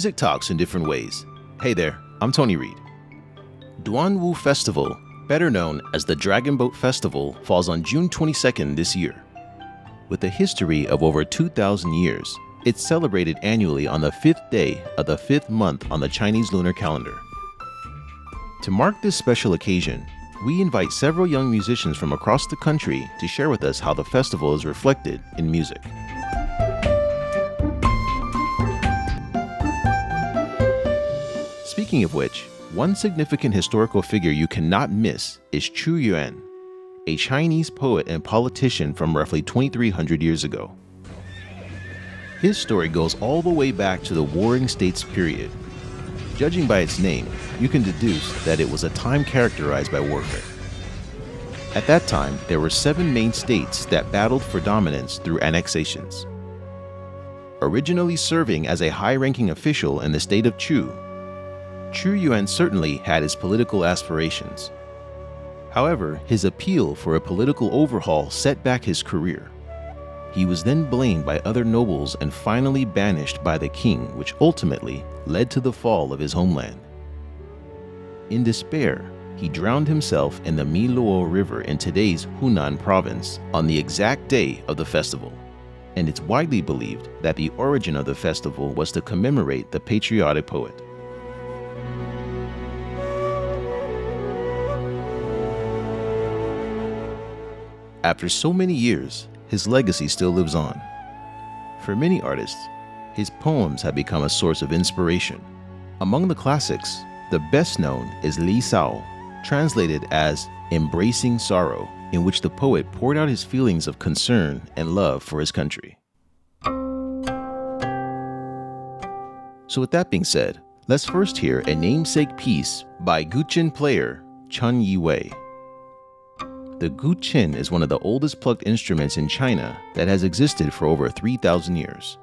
Music talks in different ways. Hey there, I'm Tony Reed. Duanwu Festival, better known as the Dragon Boat Festival, falls on June 22nd this year. With a history of over 2,000 years, it's celebrated annually on the fifth day of the fifth month on the Chinese lunar calendar. To mark this special occasion, we invite several young musicians from across the country to share with us how the festival is reflected in music. Speaking of which, one significant historical figure you cannot miss is Qu Yuan, a Chinese poet and politician from roughly 2300 years ago. His story goes all the way back to the Warring States period. Judging by its name, you can deduce that it was a time characterized by warfare. At that time, there were seven main states that battled for dominance through annexations. Originally serving as a high ranking official in the state of Chu, Qu Yuan certainly had his political aspirations. However, his appeal for a political overhaul set back his career. He was then blamed by other nobles and finally banished by the king, which ultimately led to the fall of his homeland. In despair, he drowned himself in the Miluo River in today's Hunan province on the exact day of the festival. And it's widely believed that the origin of the festival was to commemorate the patriotic poet. After so many years, his legacy still lives on. For many artists, his poems have become a source of inspiration. Among the classics, the best known is Li Sao, translated as Embracing Sorrow, in which the poet poured out his feelings of concern and love for his country. So, with that being said, let's first hear a namesake piece by Guqin player Chun Chen Yiwei. The guqin is one of the oldest plucked instruments in China that has existed for over 3,000 years.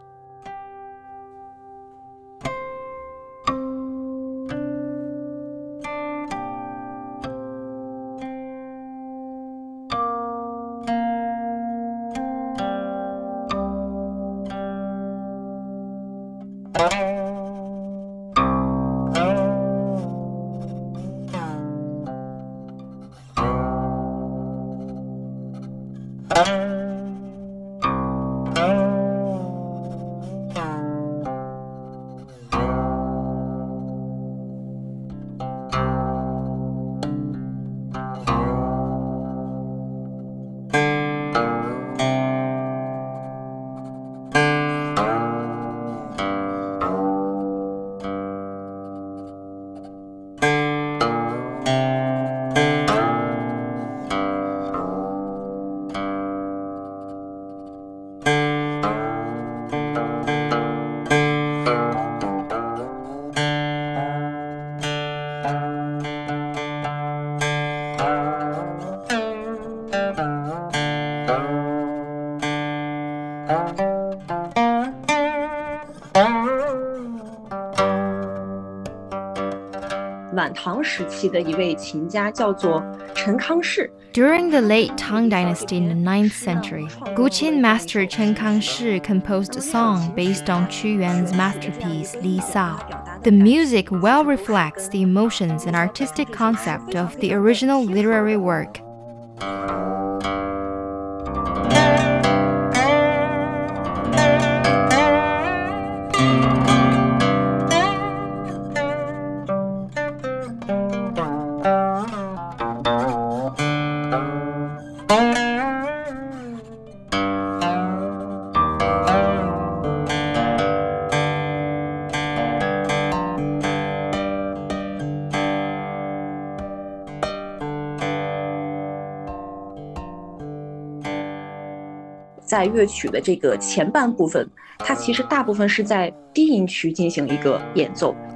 During the late Tang Dynasty in the 9th century, Guqin master Chen Kangshi composed a song based on Qu Yuan's masterpiece Li Sao. The music well reflects the emotions and artistic concept of the original literary work.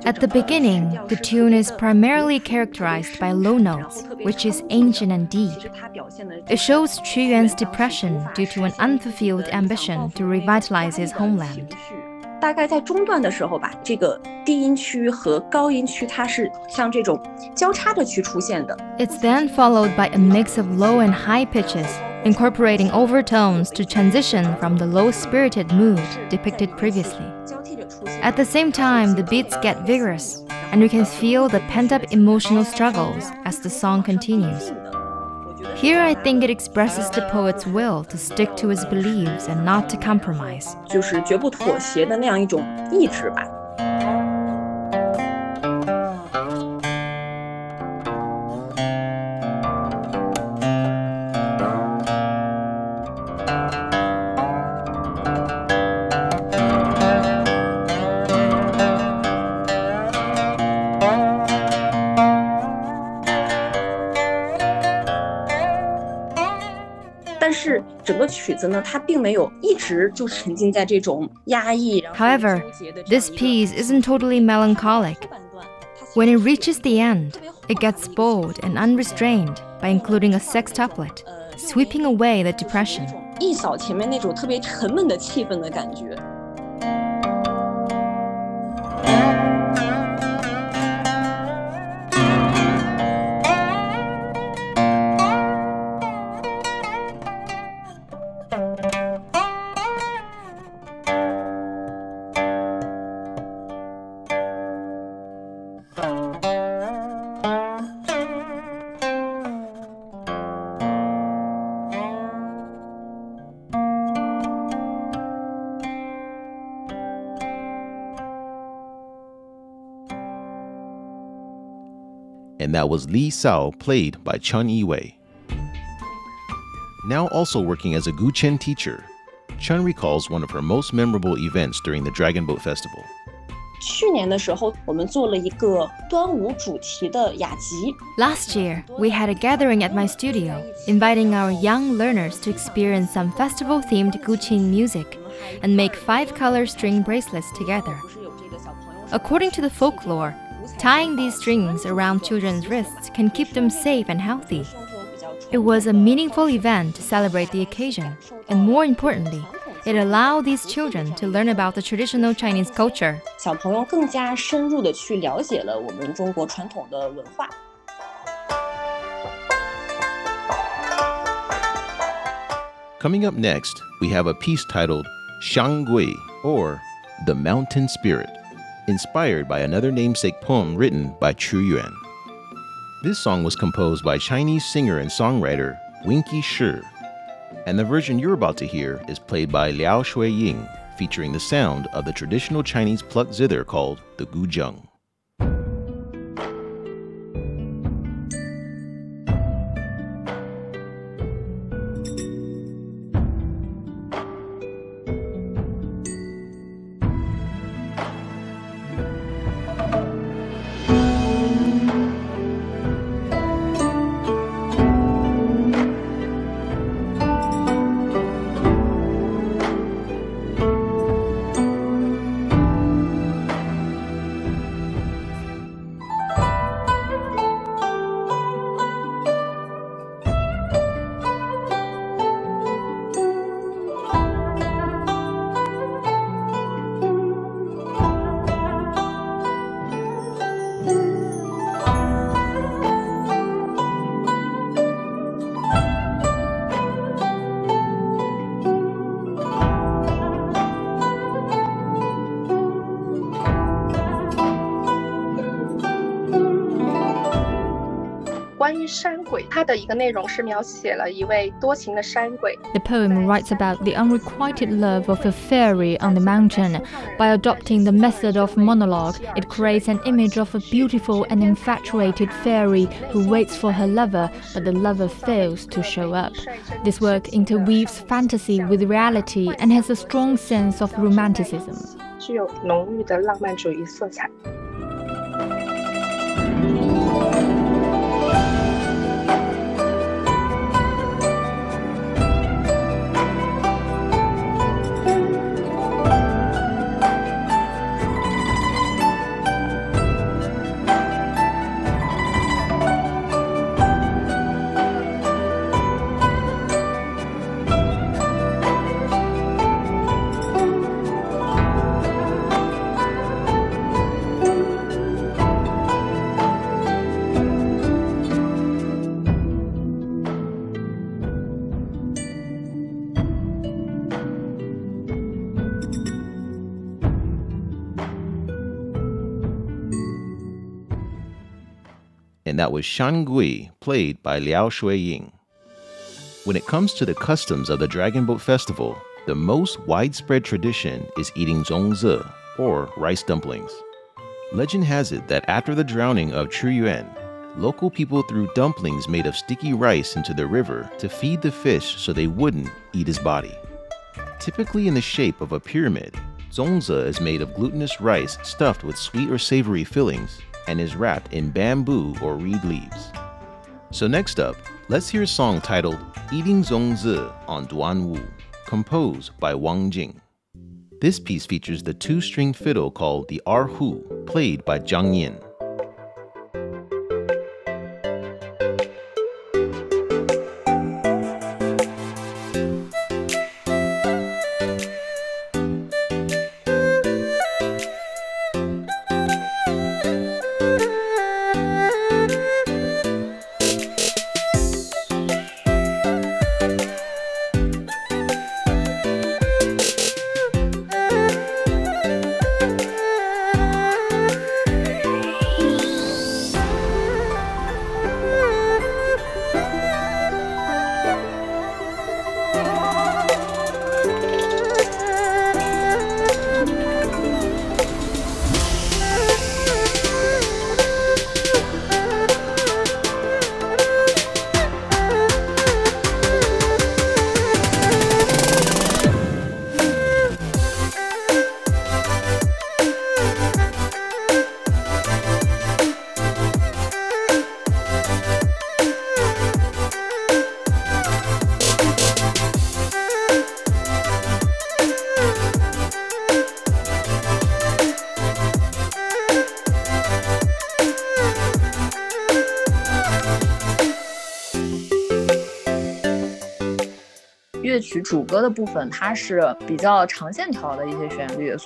At the beginning, the tune is primarily characterized by low notes, which is ancient and deep. It shows Qu Yuan's depression due to an unfulfilled ambition to revitalize his homeland. 大概在中段的时候吧，这个低音区和高音区它是像这种交叉着去出现的。It's then followed by a mix of low and high pitches incorporating overtones to transition from the low spirited mood depicted previously. At the same time, the beats get vigorous, and you can feel the pent up emotional struggles as the song continues. Here, I think it expresses the poet's will to stick to his beliefs and not to compromise. 就是绝不妥协的那样一种意志吧。 曲子呢，它并没有一直就沉浸在这种压抑。然后 However, 纠结的这样 this 一个 piece isn't totally melancholic. 后半段它 When it reaches the end, it gets bold and unrestrained by including a sextuplet, sweeping away the depression. 一扫前面那种特别沉闷的气氛的感觉。 and that was Li Sao, played by Chun Yi Wei. Now also working as a Guqin teacher, Chun recalls one of her most memorable events during the Dragon Boat Festival. 去年的时候，我们做了一个端午主题的雅集。Last year, we had a gathering at my studio, inviting our young learners to experience some festival-themed Guqin music and make five-color string bracelets together. According to the folklore, Tying these strings around children's wrists can keep them safe and healthy. It was a meaningful event to celebrate the occasion, and more importantly, it allowed these children to learn about the traditional Chinese culture. Coming up next, we have a piece titled Shan Gui, or The Mountain Spirit inspired by another namesake poem written by Qu Yuan. This song was composed by Chinese singer and songwriter Winky Shi, and the version you're about to hear is played by Liao Shui Ying, featuring the sound of the traditional Chinese plucked zither called the guzheng. “山鬼”，它的一个内容是描写了一位多情的山鬼， The poem writes about the unrequited love of a fairy on the mountain. By adopting the method of monologue, it creates an image of a beautiful and infatuated fairy who waits for her lover, but the lover fails to show up. This work interweaves fantasy with reality and has a strong sense of romanticism. 具有浓郁的浪漫主义色彩。 And that was Shan Gui, played by Liao Shuiying. When it comes to the customs of the Dragon Boat Festival, the most widespread tradition is eating zongzi, or rice dumplings. Legend has it that after the drowning of Qu Yuan, local people threw dumplings made of sticky rice into the river to feed the fish so they wouldn't eat his body. Typically in the shape of a pyramid, zongzi is made of glutinous rice stuffed with sweet or savory fillings and is wrapped in bamboo or reed leaves. So next up, let's hear a song titled Eating Zongzi on Duanwu, composed by Wang Jing. This piece features the two-string fiddle called the erhu, played by Zhang Yin.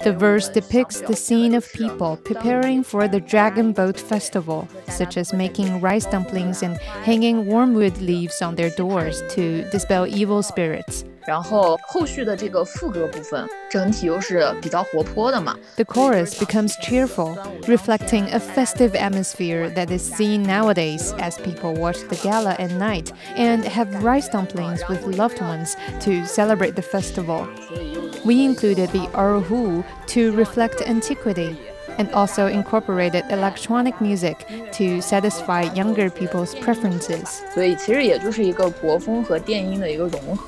The verse depicts the scene of people preparing for the Dragon Boat Festival, such as making rice dumplings and hanging wormwood leaves on their doors to dispel evil spirits. 然后后续的这个副歌部分整体又是比较活泼的嘛。The chorus becomes cheerful, reflecting a festive atmosphere that is seen nowadays as people watch the gala at night and have rice dumplings with loved ones to celebrate the festival. We included the erhu to reflect antiquity and also incorporated electronic music to satisfy younger people's preferences. 所以其实也就是一个国风和电音的一个融合。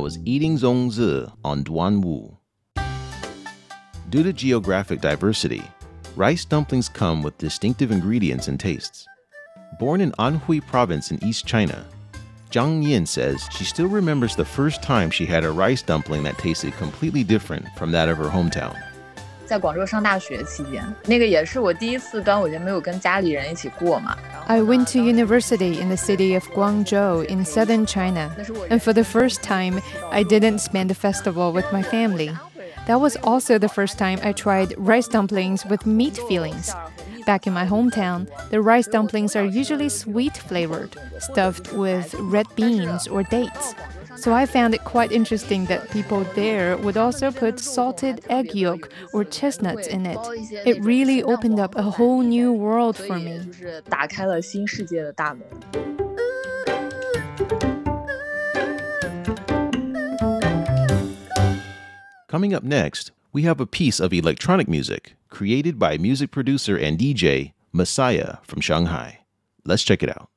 that was Eating Zongzi on Duanwu. Due to geographic diversity, rice dumplings come with distinctive ingredients and tastes. Born in Anhui province in East China, Zhang Yin says she still remembers the first time she had a rice dumpling that tasted completely different from that of her hometown. 在广州上大学期间，那个也是我第一次端午节没有跟家里人一起过嘛。 I went to university in the city of Guangzhou in southern China, and for the first time, I didn't spend the festival with my family. That was also the first time I tried rice dumplings with meat fillings. Back in my hometown, the rice dumplings are usually sweet flavored, stuffed with red beans or dates. So I found it quite interesting that people there would also put salted egg yolk or chestnuts in it. It really opened up a whole new world for me. Coming up next, we have a piece of electronic music created by music producer and DJ Messiah from Shanghai. Let's check it out.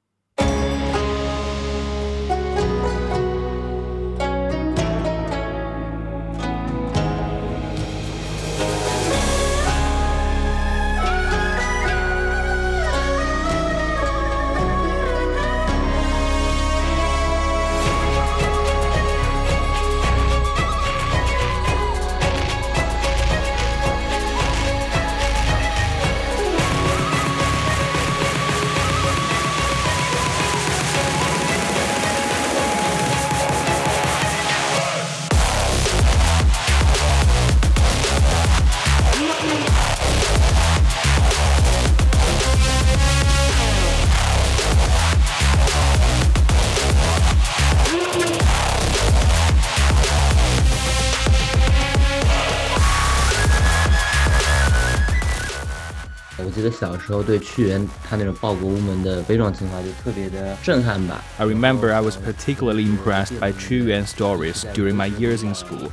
记得小时候对屈原他那种报国无门的悲壮情怀就特别的震撼吧。I remember I was particularly impressed by Qu Yuan's stories during my years in school.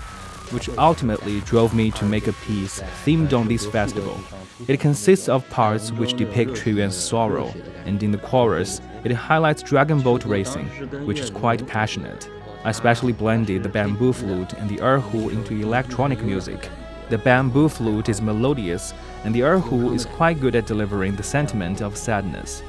Which ultimately drove me to make a piece themed on this festival. It consists of parts which depict Qu Yuan's sorrow, and in the chorus, it highlights dragon boat racing, which is quite passionate. I specially blended the bamboo flute and the erhu into electronic music the bamboo flute is melodious and the erhu is quite good at delivering the sentiment of sadness.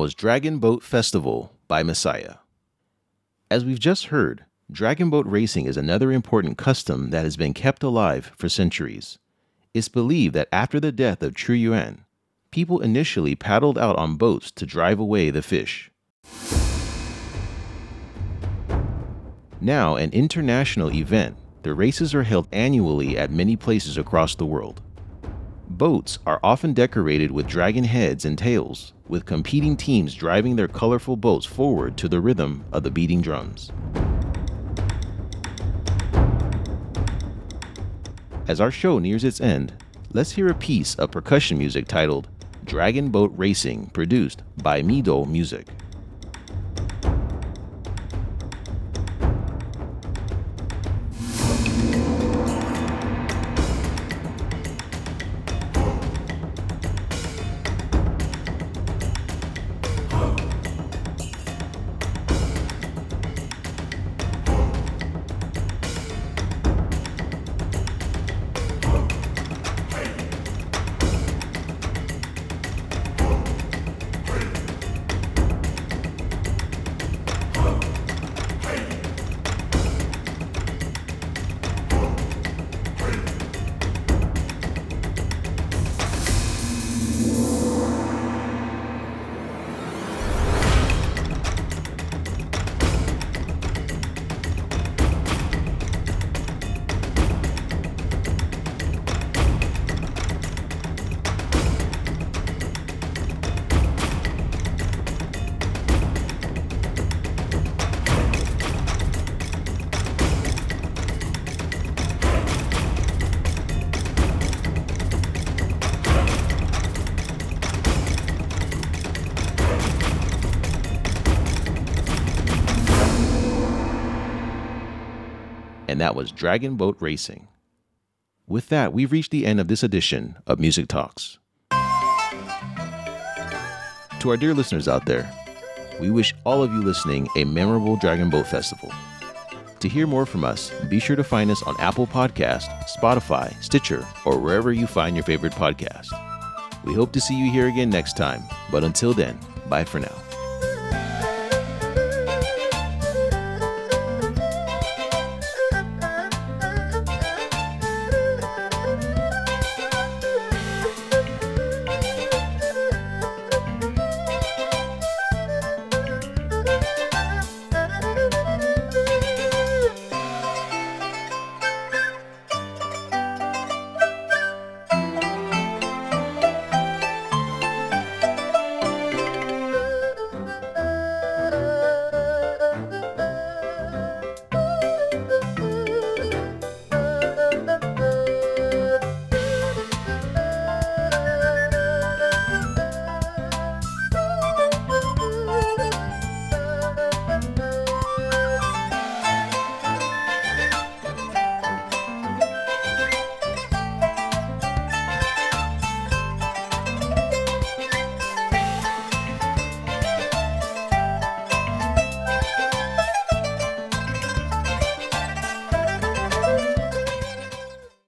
Was Dragon Boat Festival by Messiah. As we've just heard, dragon boat racing is another important custom that has been kept alive for centuries. It's believed that after the death of Qu Yuan, people initially paddled out on boats to drive away the fish. Now, an international event, the races are held annually at many places across the world. Boats are often decorated with dragon heads and tails, with competing teams driving their colorful boats forward to the rhythm of the beating drums. As our show nears its end, let's hear a piece of percussion music titled Dragon Boat Racing, produced by Mido Music. That was Dragon Boat Racing. With that, we've reached the end of this edition of Music Talks. To our dear listeners out there, we wish all of you listening a memorable Dragon Boat Festival. To hear more from us, be sure to find us on Apple Podcast, Spotify, Stitcher, or wherever you find your favorite podcast. We hope to see you here again next time, but until then, bye for now.